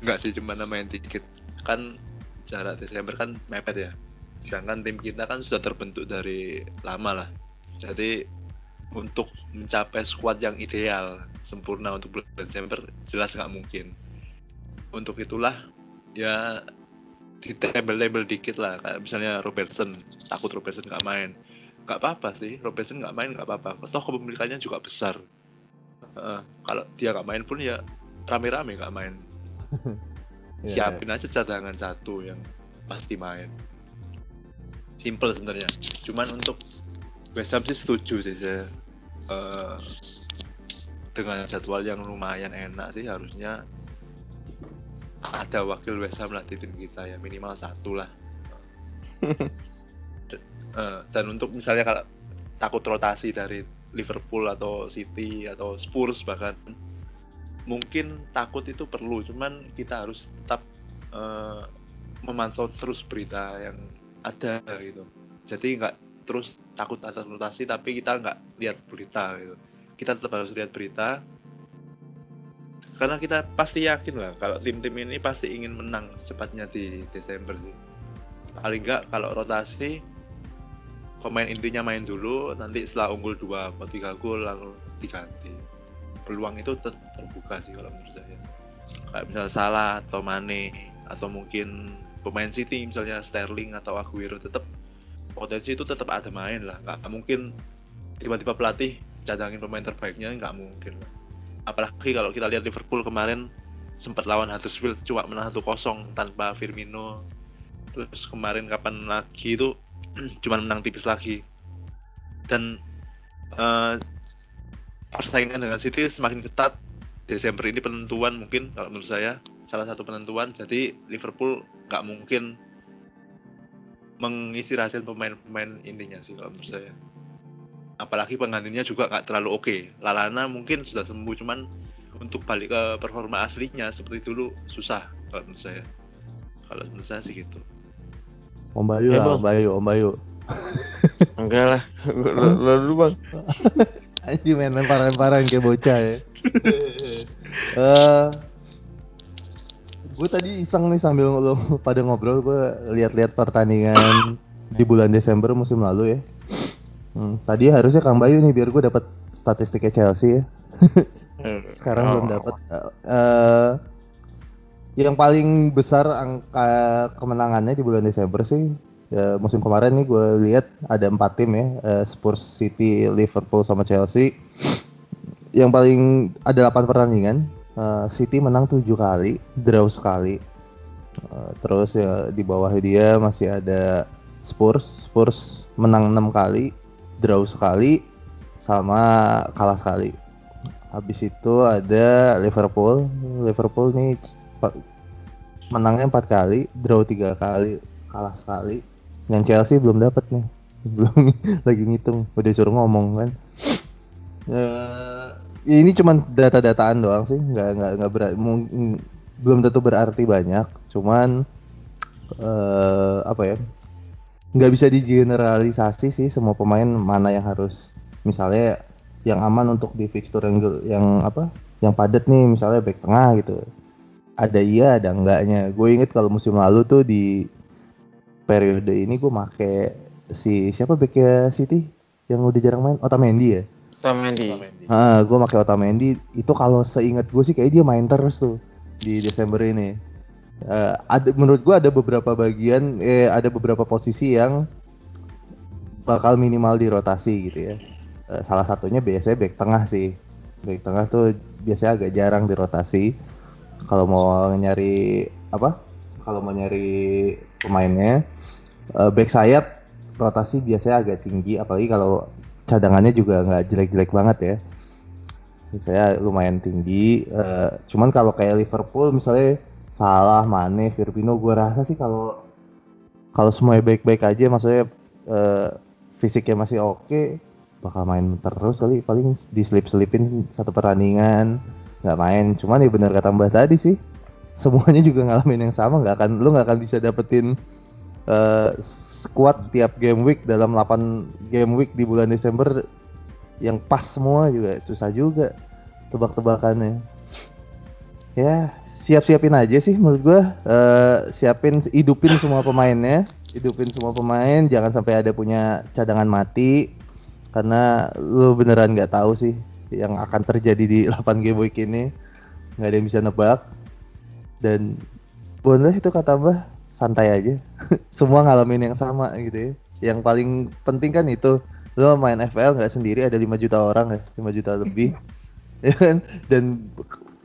Enggak sih cuma namain tiket. Kan jarak Desember kan mepet ya. Sedangkan tim kita kan sudah terbentuk dari lama lah. Jadi untuk mencapai squad yang ideal sempurna untuk bulan Desember jelas nggak mungkin. Untuk itulah ya ditebel-tebel dikit lah. Kayak misalnya Robertson takut Robertson nggak main. Nggak apa-apa sih Robertson nggak main nggak apa-apa. Toh kepemilikannya juga besar. Heeh, kalau dia nggak main pun ya rame-rame nggak main. Iya, siapin aja cadangan satu yang pasti main. Simple sebenarnya. Cuman untuk West Ham sih setuju sih saya Eh, dengan jadwal yang lumayan enak sih harusnya ada wakil West Ham lah di tim kita ya minimal satu lah. Eh, dan untuk misalnya kalau takut rotasi dari Liverpool atau City atau Spurs bahkan mungkin takut itu perlu cuman kita harus tetap eh, memantau terus berita yang ada gitu. Jadi nggak terus takut atas rotasi tapi kita nggak lihat berita gitu. Kita tetap harus lihat berita. Karena kita pasti yakin lah kalau tim-tim ini pasti ingin menang secepatnya di Desember sih. Paling nggak kalau rotasi pemain intinya main dulu nanti setelah unggul dua atau tiga gol lalu diganti. Peluang itu tetap terbuka sih kalau menurut saya. Kayak misalnya Salah atau Mane atau mungkin pemain City misalnya Sterling atau Aguero tetap potensi itu tetap ada main lah. Nggak mungkin tiba-tiba pelatih cadangin pemain terbaiknya nggak mungkin lah. Apalagi kalau kita lihat Liverpool kemarin sempat lawan Huddersfield cuma menang 1-0 tanpa Firmino. Terus kemarin kapan lagi itu cuma menang tipis lagi. Dan eh, persaingan dengan City semakin ketat. Desember ini penentuan mungkin kalau menurut saya salah satu penentuan. Jadi Liverpool nggak mungkin mengistirahatkan pemain-pemain intinya sih kalau menurut saya apalagi penggantinya juga nggak terlalu oke Lalana mungkin sudah sembuh cuman untuk balik ke performa aslinya seperti dulu susah kalau menurut saya kalau menurut saya sih gitu Om Bayu Eh, lah, Bang. Om Bayu, Om Bayu. Enggak lah. Lo dulu bang. Anjing main lempar-lemparan kayak bocah ya. Eh, gue tadi iseng nih sambil lo pada ngobrol gue lihat-lihat pertandingan di bulan Desember musim lalu ya. Hmm, tadi harusnya Kang Bayu nih biar gue dapat statistiknya Chelsea ya. Sekarang belum Oh. dapat. Eh, yang paling besar angka kemenangannya di bulan Desember sih ya, musim kemarin nih gue lihat ada empat tim ya eh, Spurs, City, Liverpool sama Chelsea. Yang paling ada 8 pertandingan. Eh, City menang tujuh kali, draw sekali. Eh, terus ya di bawah dia masih ada Spurs. Spurs menang enam kali, draw sekali, sama kalah sekali. Habis itu ada Liverpool. Liverpool nih menangnya empat kali, draw tiga kali, kalah sekali. Yang Chelsea belum dapat nih, belum lagi ngitung. Udah suruh ngomong kan. Eh, ya ini cuman data-dataan doang sih, nggak nggak nggak mung- belum tentu berarti banyak. Cuman eh apa ya? Nggak bisa digeneralisasi sih semua pemain mana yang harus misalnya yang aman untuk di fixture yang yang apa? Yang padat nih misalnya back tengah gitu. Ada iya, ada enggaknya. Gue inget kalau musim lalu tuh di periode ini gue make si siapa backnya City yang udah jarang main Otamendi ya. Sama Mendy. Ah, gue pakai Otamendi itu kalau seingat gue sih kayak dia main terus tuh di Desember ini. Eh, ada menurut gue ada beberapa bagian, eh ada beberapa posisi yang bakal minimal dirotasi gitu ya. Eh, salah satunya biasanya back tengah sih. Back tengah tuh biasanya agak jarang dirotasi. Kalau mau nyari apa? Kalau mau nyari pemainnya, eh, back sayap rotasi biasanya agak tinggi, apalagi kalau cadangannya juga nggak jelek-jelek banget ya. Saya lumayan tinggi. eh, cuman kalau kayak Liverpool misalnya Salah, Mane, Firmino, gue rasa sih kalau kalau semuanya baik-baik aja, maksudnya eh, fisiknya masih oke, bakal main terus kali. Paling diselip-selipin satu pertandingan nggak main. Cuman ya benar kata Mbah tadi sih, semuanya juga ngalamin yang sama. nggak akan lu nggak akan bisa dapetin eh, squad tiap game week dalam 8 game week di bulan Desember yang pas semua juga susah juga tebak-tebakannya. Ya, siap-siapin aja sih menurut gua. Eh, siapin hidupin semua pemainnya, hidupin semua pemain, jangan sampai ada punya cadangan mati. karena lu beneran nggak tahu sih yang akan terjadi di 8 game week ini nggak ada yang bisa nebak dan bonus itu kata mbah santai aja. Semua ngalamin yang sama gitu ya. Yang paling penting kan itu lo main FL nggak sendiri ada 5 juta orang ya 5 juta lebih. Ya kan? Dan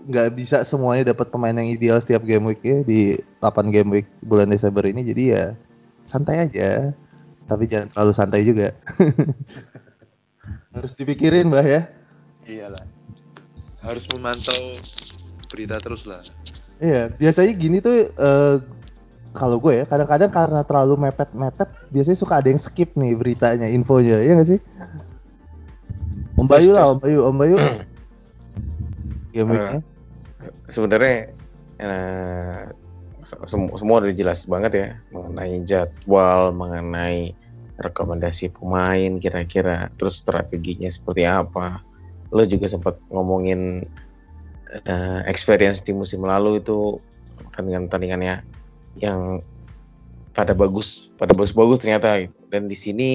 nggak bisa semuanya dapat pemain yang ideal setiap game week ya. Di 8 game week bulan Desember ini jadi ya santai aja. Tapi jangan terlalu santai juga. Harus dipikirin mbah ya. Iyalah. Harus memantau berita terus lah. Iya, biasanya gini tuh eh, kalau gue ya kadang-kadang karena terlalu mepet-mepet biasanya suka ada yang skip nih beritanya, infonya, ya nggak sih? Om Bayu lah, Om Bayu, Om Bayu. Game week-nya. sebenarnya eh, sem- semua udah jelas banget ya mengenai jadwal, mengenai rekomendasi pemain kira-kira, terus strateginya seperti apa. Lo juga sempat ngomongin eh, experience di musim lalu itu pertandingan-pertandingannya yang pada bagus, pada bagus-bagus ternyata. Dan di sini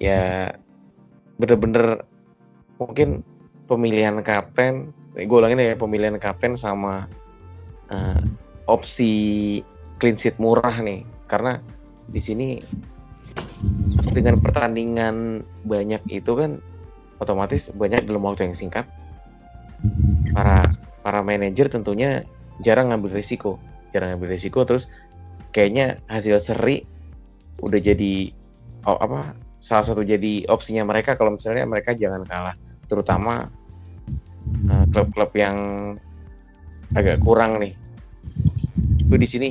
ya bener-bener mungkin pemilihan kapten gue ulangin ya pemilihan kapten sama eh, opsi clean sheet murah nih. Karena di sini dengan pertandingan banyak itu kan otomatis banyak dalam waktu yang singkat. Para para manajer tentunya jarang ngambil risiko jarang ngambil risiko terus kayaknya hasil seri udah jadi oh, apa salah satu jadi opsinya mereka kalau misalnya mereka jangan kalah. Terutama eh, klub-klub yang agak kurang nih. Itu di sini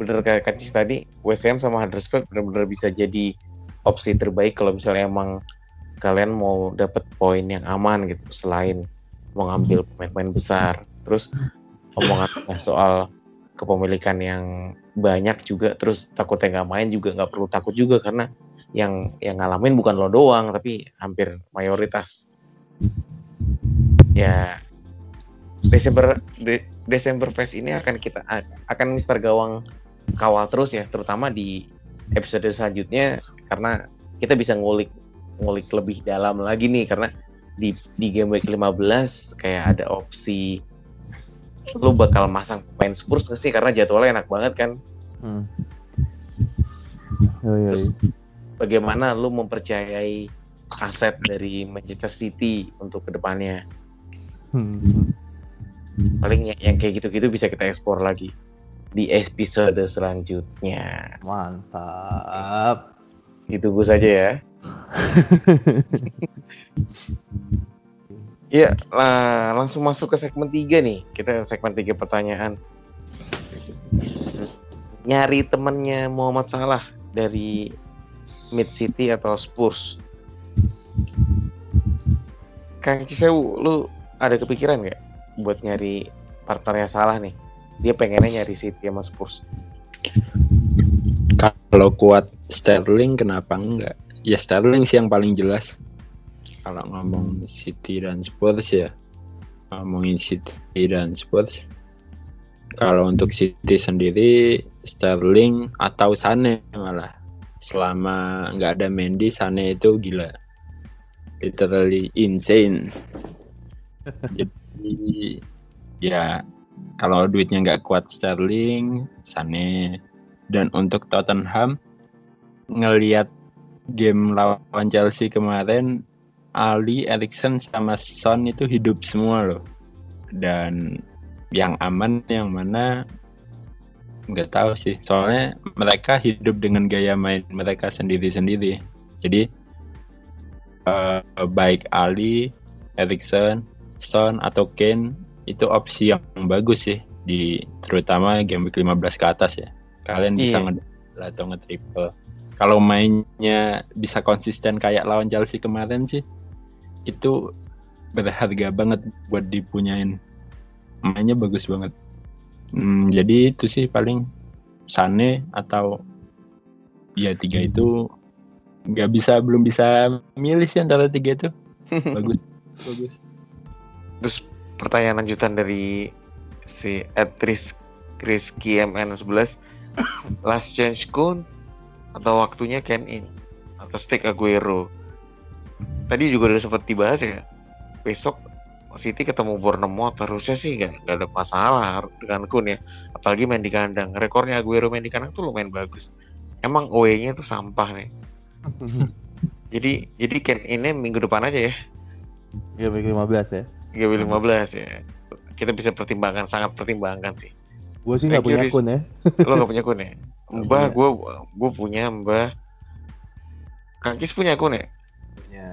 bener kayak Kacis tadi Ham sama Huddersfield bener-bener bisa jadi opsi terbaik kalau misalnya emang kalian mau dapat poin yang aman gitu selain mau ngambil pemain-pemain besar. Terus omongan soal kepemilikan yang banyak juga terus takutnya nggak main juga nggak perlu takut juga karena yang yang ngalamin bukan lo doang tapi hampir mayoritas. Ya Desember De- Desember Fest ini akan kita akan Mister Gawang kawal terus ya terutama di episode selanjutnya karena kita bisa ngulik ngulik lebih dalam lagi nih karena di di game week 15 kayak ada opsi lu bakal masang pemain Spurs nggak sih karena jadwalnya enak banget kan Hmm. Oh, iya, iya. bagaimana lu mempercayai aset dari Manchester City untuk ke depannya Hmm. paling yang, yang kayak gitu-gitu bisa kita ekspor lagi di episode selanjutnya Mantap. ditunggu saja ya Iya, lah, langsung masuk ke segmen 3 nih. Kita segmen 3 pertanyaan. Nyari temennya Muhammad Salah dari Mid City atau Spurs. Kang Cisewu, lu ada kepikiran nggak buat nyari partnernya Salah nih? Dia pengennya nyari City sama Spurs. Kalau kuat Sterling kenapa enggak? Ya Sterling sih yang paling jelas. Kalau ngomong City dan Spurs ya ngomongin City dan Spurs. Kalau untuk City sendiri Sterling atau Sane malah. Selama nggak ada Mendy Sane itu gila. Literally insane. Jadi ya kalau duitnya nggak kuat Sterling Sane. Dan untuk Tottenham ngelihat game lawan Chelsea kemarin Ali, Erikson sama Son itu hidup semua loh. Dan yang aman yang mana nggak tahu sih. Soalnya mereka hidup dengan gaya main mereka sendiri-sendiri. Jadi eh, baik Ali, Erikson, Son atau Kane itu opsi yang bagus sih di terutama game week 15 ke atas ya. Kalian bisa Iya. nge atau nge-triple. Kalau mainnya bisa konsisten kayak lawan Chelsea kemarin sih itu berharga banget buat dipunyain. Mainnya bagus banget. Hmm, jadi itu sih paling Sane atau ya tiga itu nggak bisa belum bisa milih sih antara tiga itu. Bagus bagus. Pertanyaan lanjutan dari si Etris Rizky MN11 Last chance Kun atau waktunya Ken in atau Stick Aguero tadi juga udah sempat dibahas ya. Besok City ketemu Bournemouth harusnya sih nggak nggak ada masalah dengan Kun ya. Apalagi main di kandang. Rekornya Aguero main di kandang tuh lumayan bagus. Emang away-nya tuh sampah nih. Jadi jadi Ken ini minggu depan aja ya. Minggu 15 ya. 315 ya. Kita bisa pertimbangkan, sangat pertimbangkan sih. Gue sih nggak punya akun ya. Lo gak punya akun ya? Nggak Mbah, gue gue punya Mbah. Kangkis punya akun ya?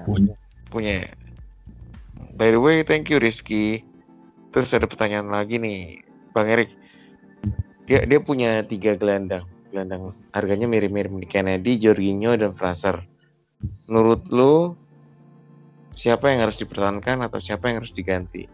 Punya. Punya. Ya? By the way, thank you Rizky. Terus ada pertanyaan lagi nih, Bang Erik. Dia dia punya tiga gelandang. Gelandang harganya mirip-mirip di Kennedy, Jorginho, dan Fraser. Menurut lu siapa yang harus dipertahankan atau siapa yang harus diganti?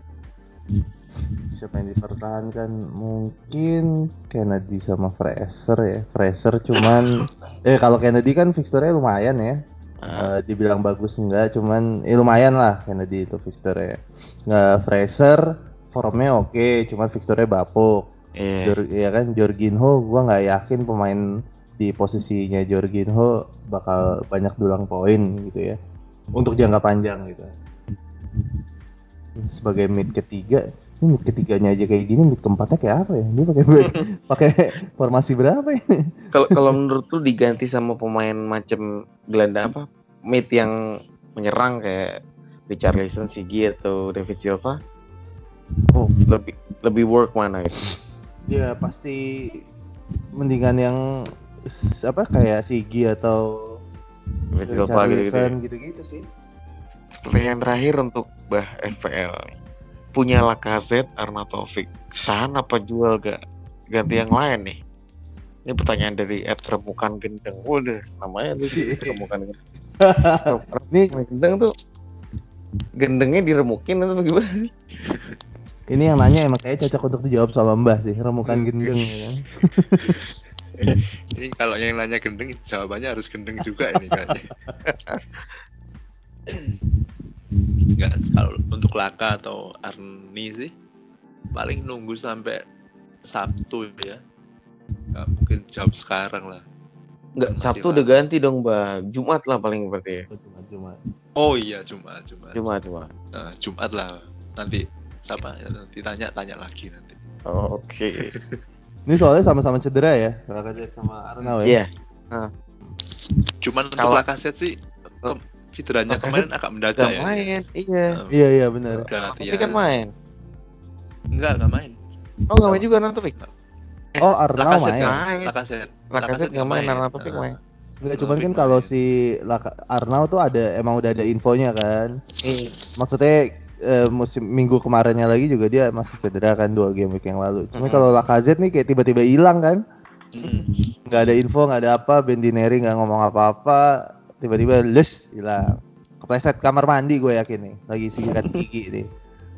Siapa yang dipertahankan? Mungkin Kennedy sama Fraser ya. Fraser cuman eh kalau Kennedy kan fixturenya lumayan ya. Ah, Eh, dibilang bagus enggak, cuman eh, lumayan lah Kennedy itu fixturenya. Nggak Fraser formnya oke, cuman fixturenya bapuk. iya. Jor, ya kan Jorginho gua nggak yakin pemain di posisinya Jorginho bakal banyak dulang poin gitu ya. Untuk jangka panjang gitu. Sebagai mid ketiga, ini ketiganya aja kayak gini, mid keempatnya kayak apa ya? Dia pakai pakai formasi berapa ya? Kalau kalau menurut lu diganti sama pemain macam gelandang apa? Mid yang menyerang kayak Richarlison, Sigi atau David Silva? Oh, Lebih lebih work mana gitu? ya pasti mendingan yang apa kayak Sigi atau David Silva gitu-gitu. ya. Gitu-gitu sih. Pertanyaan terakhir untuk Bah FPL. Punya Lacazette, Arnautovic. Tahan apa jual gak? Ganti yang lain nih. Ini pertanyaan dari Ed Remukan Gendeng. Waduh, namanya tuh Si. Remukan Gendeng. Remukan Gendeng tuh gendengnya diremukin atau gimana sih? ini yang nanya emang kayak cocok untuk dijawab sama Mbah sih, remukan gendeng ya kan. Ini kalau yang nanya gendeng, jawabannya harus gendeng juga ini kayaknya. Enggak, kalau untuk Laka atau Arni sih paling nunggu sampai Sabtu ya. Nggak mungkin jawab sekarang lah. Enggak, Masih Sabtu lama. udah ganti dong, Mbak. Jumat lah paling berarti ya. Cuma cuma. Oh iya Jumat, Jumat. Jumat, Jumat. Nah, Jumat lah. Nanti siapa? Nanti tanya tanya lagi nanti. Oh, Oke. Ini soalnya sama-sama cedera ya, Lacazette sama Arnau ya. Iya. Cuman untuk Kalau- Lacazette sih cederanya kemarin agak mendadak ya. main. Iya. Nah, Iya iya benar. Tapi kan main. Enggak, enggak main. Oh, nggak main juga Arnautovic. Oh Arnau Lacazette main. nggak- Main. Lacazette. Lacazette nggak main, Arnautovic Nah, main. Enggak cuman kan kalau si Laka- Arnau tuh ada emang udah ada infonya kan. Iya. Maksudnya eh, musim minggu kemarinnya lagi juga dia masih cedera kan dua game week yang lalu. Cuma Mm-mm. kalau Lacazette nih kayak tiba-tiba hilang kan. Mm. nggak ada info nggak ada apa Bendineri nggak ngomong apa-apa tiba-tiba les hilang kepleset kamar mandi gue yakin nih. Lagi sikat gigi nih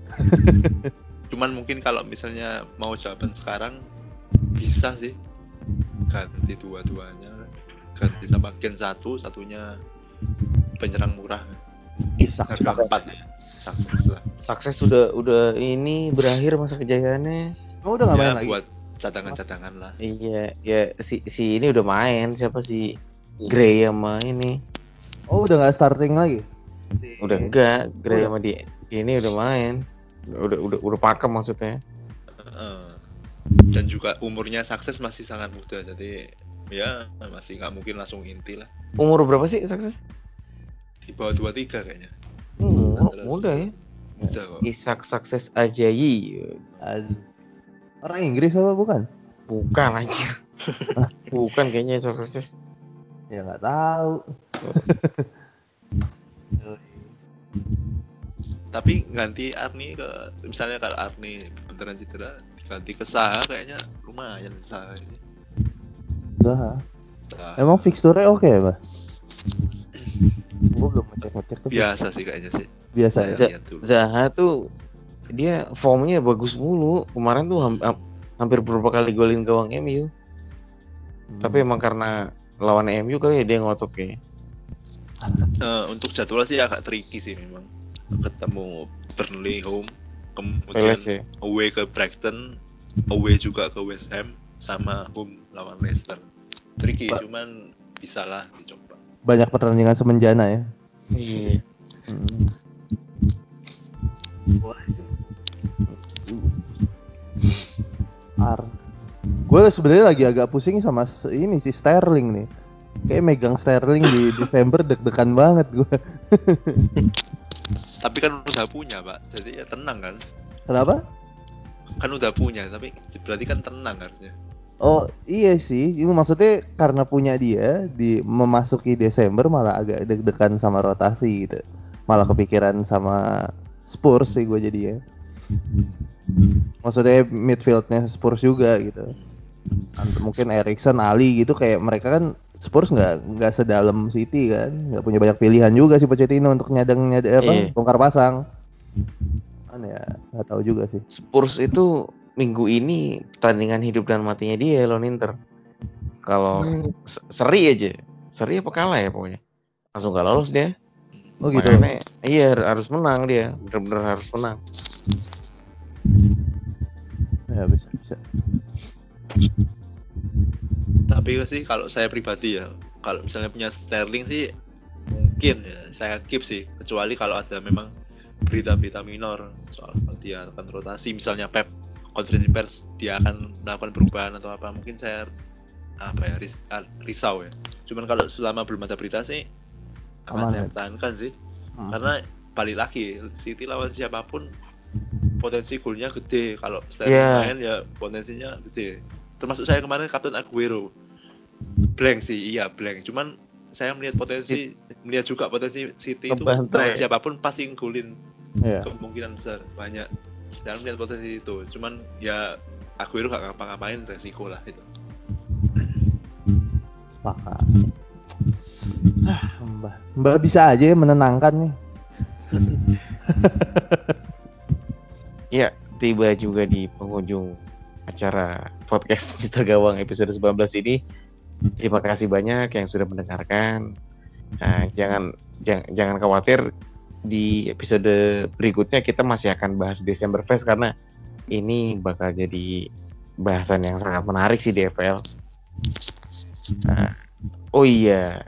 Cuman mungkin kalau misalnya mau jawaban sekarang bisa sih. Ganti dua-duanya. Ganti sama gen satu satunya penyerang murah. Empat. Sukses lah. Sukses udah udah ini berakhir masa kejayaannya. oh, udah nggak main ya lagi? buat cadangan-cadangan lah. Iya, ya si si ini udah main. Siapa si Gray sama ini. Oh udah nggak starting lagi Si- Udah enggak, Gray sama di ini udah main. Udah udah udah pakem maksudnya. Eh, dan juga umurnya sukses masih sangat muda jadi ya masih nggak mungkin langsung inti lah Umur berapa sih sukses? di bawah 23 kayaknya Hmm, Terus. muda ya. muda kok Isak sukses Ajayi. Orang Inggris apa bukan Bukan anjir. Bukan kayaknya sukses. Ya nggak tahu tapi ganti Arni ke misalnya kalau Arni beneran cedera ganti ke Saha kayaknya lumayan Saha ini Saha. emang fixture oke ya bah gue belum ngecek ngecek tuh biasa sih kayaknya sih biasa saya dulu Zaha tuh dia formnya bagus mulu. Kemarin tuh ham- ham- hampir beberapa kali golin gawang MU. Hmm. Tapi emang karena lawan MU kali ya dia ngotot kayaknya. Eh, untuk jadwal sih agak tricky sih memang ketemu Burnley home kemudian Palace ya. away ke Brighton away juga ke West Ham sama home lawan Leicester tricky Pak. cuman bisa lah dicoba banyak pertandingan semenjana ya Iya. Hmm. Ar. Gue sebenarnya lagi agak pusing sama ini si Sterling nih. Kayak megang Sterling di Desember deg-degan banget gue. Tapi kan udah punya, Pak. Jadi ya tenang kan. Kenapa? Kan udah punya, tapi berarti kan tenang harusnya. Oh iya sih, ini maksudnya karena punya dia di memasuki Desember malah agak deg-degan sama rotasi gitu, malah kepikiran sama Spurs sih gue jadi ya. Maksudnya midfieldnya Spurs juga gitu. Mungkin Erikson, Ali gitu kayak mereka kan Spurs nggak nggak sedalam City kan, nggak punya banyak pilihan juga sih Pochettino untuk nyadang nyadang apa Iya. bongkar pasang. Kan ya nggak tahu juga sih. Spurs itu minggu ini pertandingan hidup dan matinya dia lawan Inter. Kalau se- seri aja, seri apa kalah ya pokoknya. Langsung gak lolos dia. Oh gitu. Makanya, iya harus menang dia, bener-bener harus menang. Ya bisa bisa. Tapi sih kalau saya pribadi ya, kalau misalnya punya Sterling sih mungkin ya saya keep sih, kecuali kalau ada memang berita-berita minor soal dia akan rotasi, misalnya Pep konferensi pers dia akan melakukan perubahan atau apa, mungkin saya apa ya ris- ah, risau ya. Cuman kalau selama belum ada berita sih akan saya ya? pertahankan sih, Hmm. karena balik lagi City lawan siapa pun potensi golnya gede kalau Sterling Iya. main ya potensinya gede termasuk saya kemarin Kapten Aguero. Blank sih iya blank. Cuman saya melihat potensi melihat juga potensi City itu lawan siapa pun pasti ngulin Iya. kemungkinan besar banyak. Saya melihat potensi itu. Cuman ya Aguero gak ngapa-ngapain resiko lah itu. Sepakat. Ah, Mbak, Mbak bisa aja menenangkan nih. Ya, tiba juga di penghujung acara podcast Mr. Gawang episode 19 ini. Terima kasih banyak yang sudah mendengarkan. Nah, jangan jangan jangan khawatir di episode berikutnya kita masih akan bahas Desember Fest karena ini bakal jadi bahasan yang sangat menarik sih di FPL. Nah, oh iya,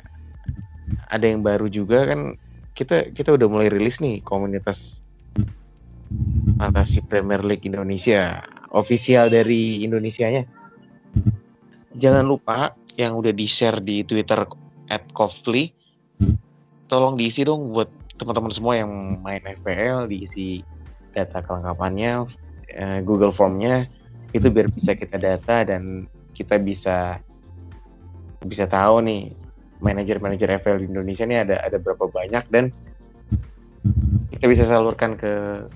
ada yang baru juga kan kita kita udah mulai rilis nih komunitas Fantasi Premier League Indonesia official dari Indonesianya. Jangan lupa yang udah di share di Twitter at Kofli, tolong diisi dong buat teman-teman semua yang main FPL diisi data kelengkapannya, eh, Google Formnya. Itu biar bisa kita data dan kita bisa bisa tahu nih manajer-manajer FPL di Indonesia ini ada ada berapa banyak dan kita bisa salurkan ke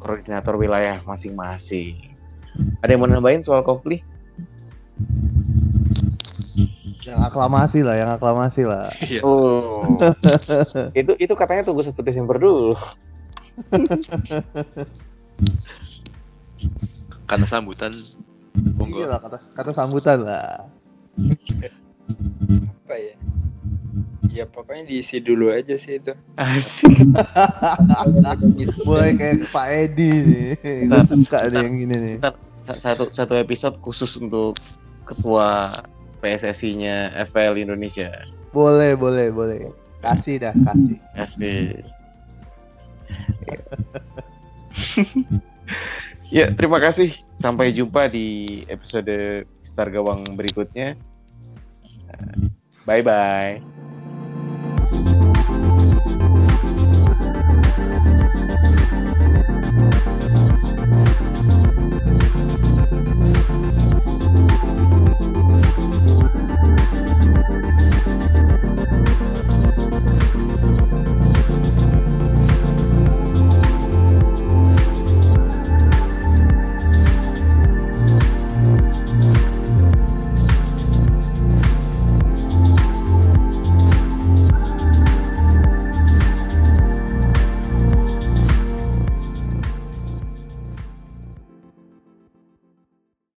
koordinator wilayah masing-masing. Ada yang mau nambahin soal Kofli? Yang aklamasi lah, yang aklamasi lah. iya Oh, itu itu katanya tunggu satu Desember dulu. kata sambutan monggo Iya lah kata kata sambutan lah. apa ya ya pokoknya diisi dulu aja sih itu Asik. Mulai kayak Pak Edi nih. Gue suka nih yang gini nih. satu satu episode khusus untuk ketua PSSI-nya FPL Indonesia. Boleh, boleh, boleh. Kasih dah, kasih. Asik. ya, terima kasih. Sampai jumpa di episode Star Gawang berikutnya. Bye bye.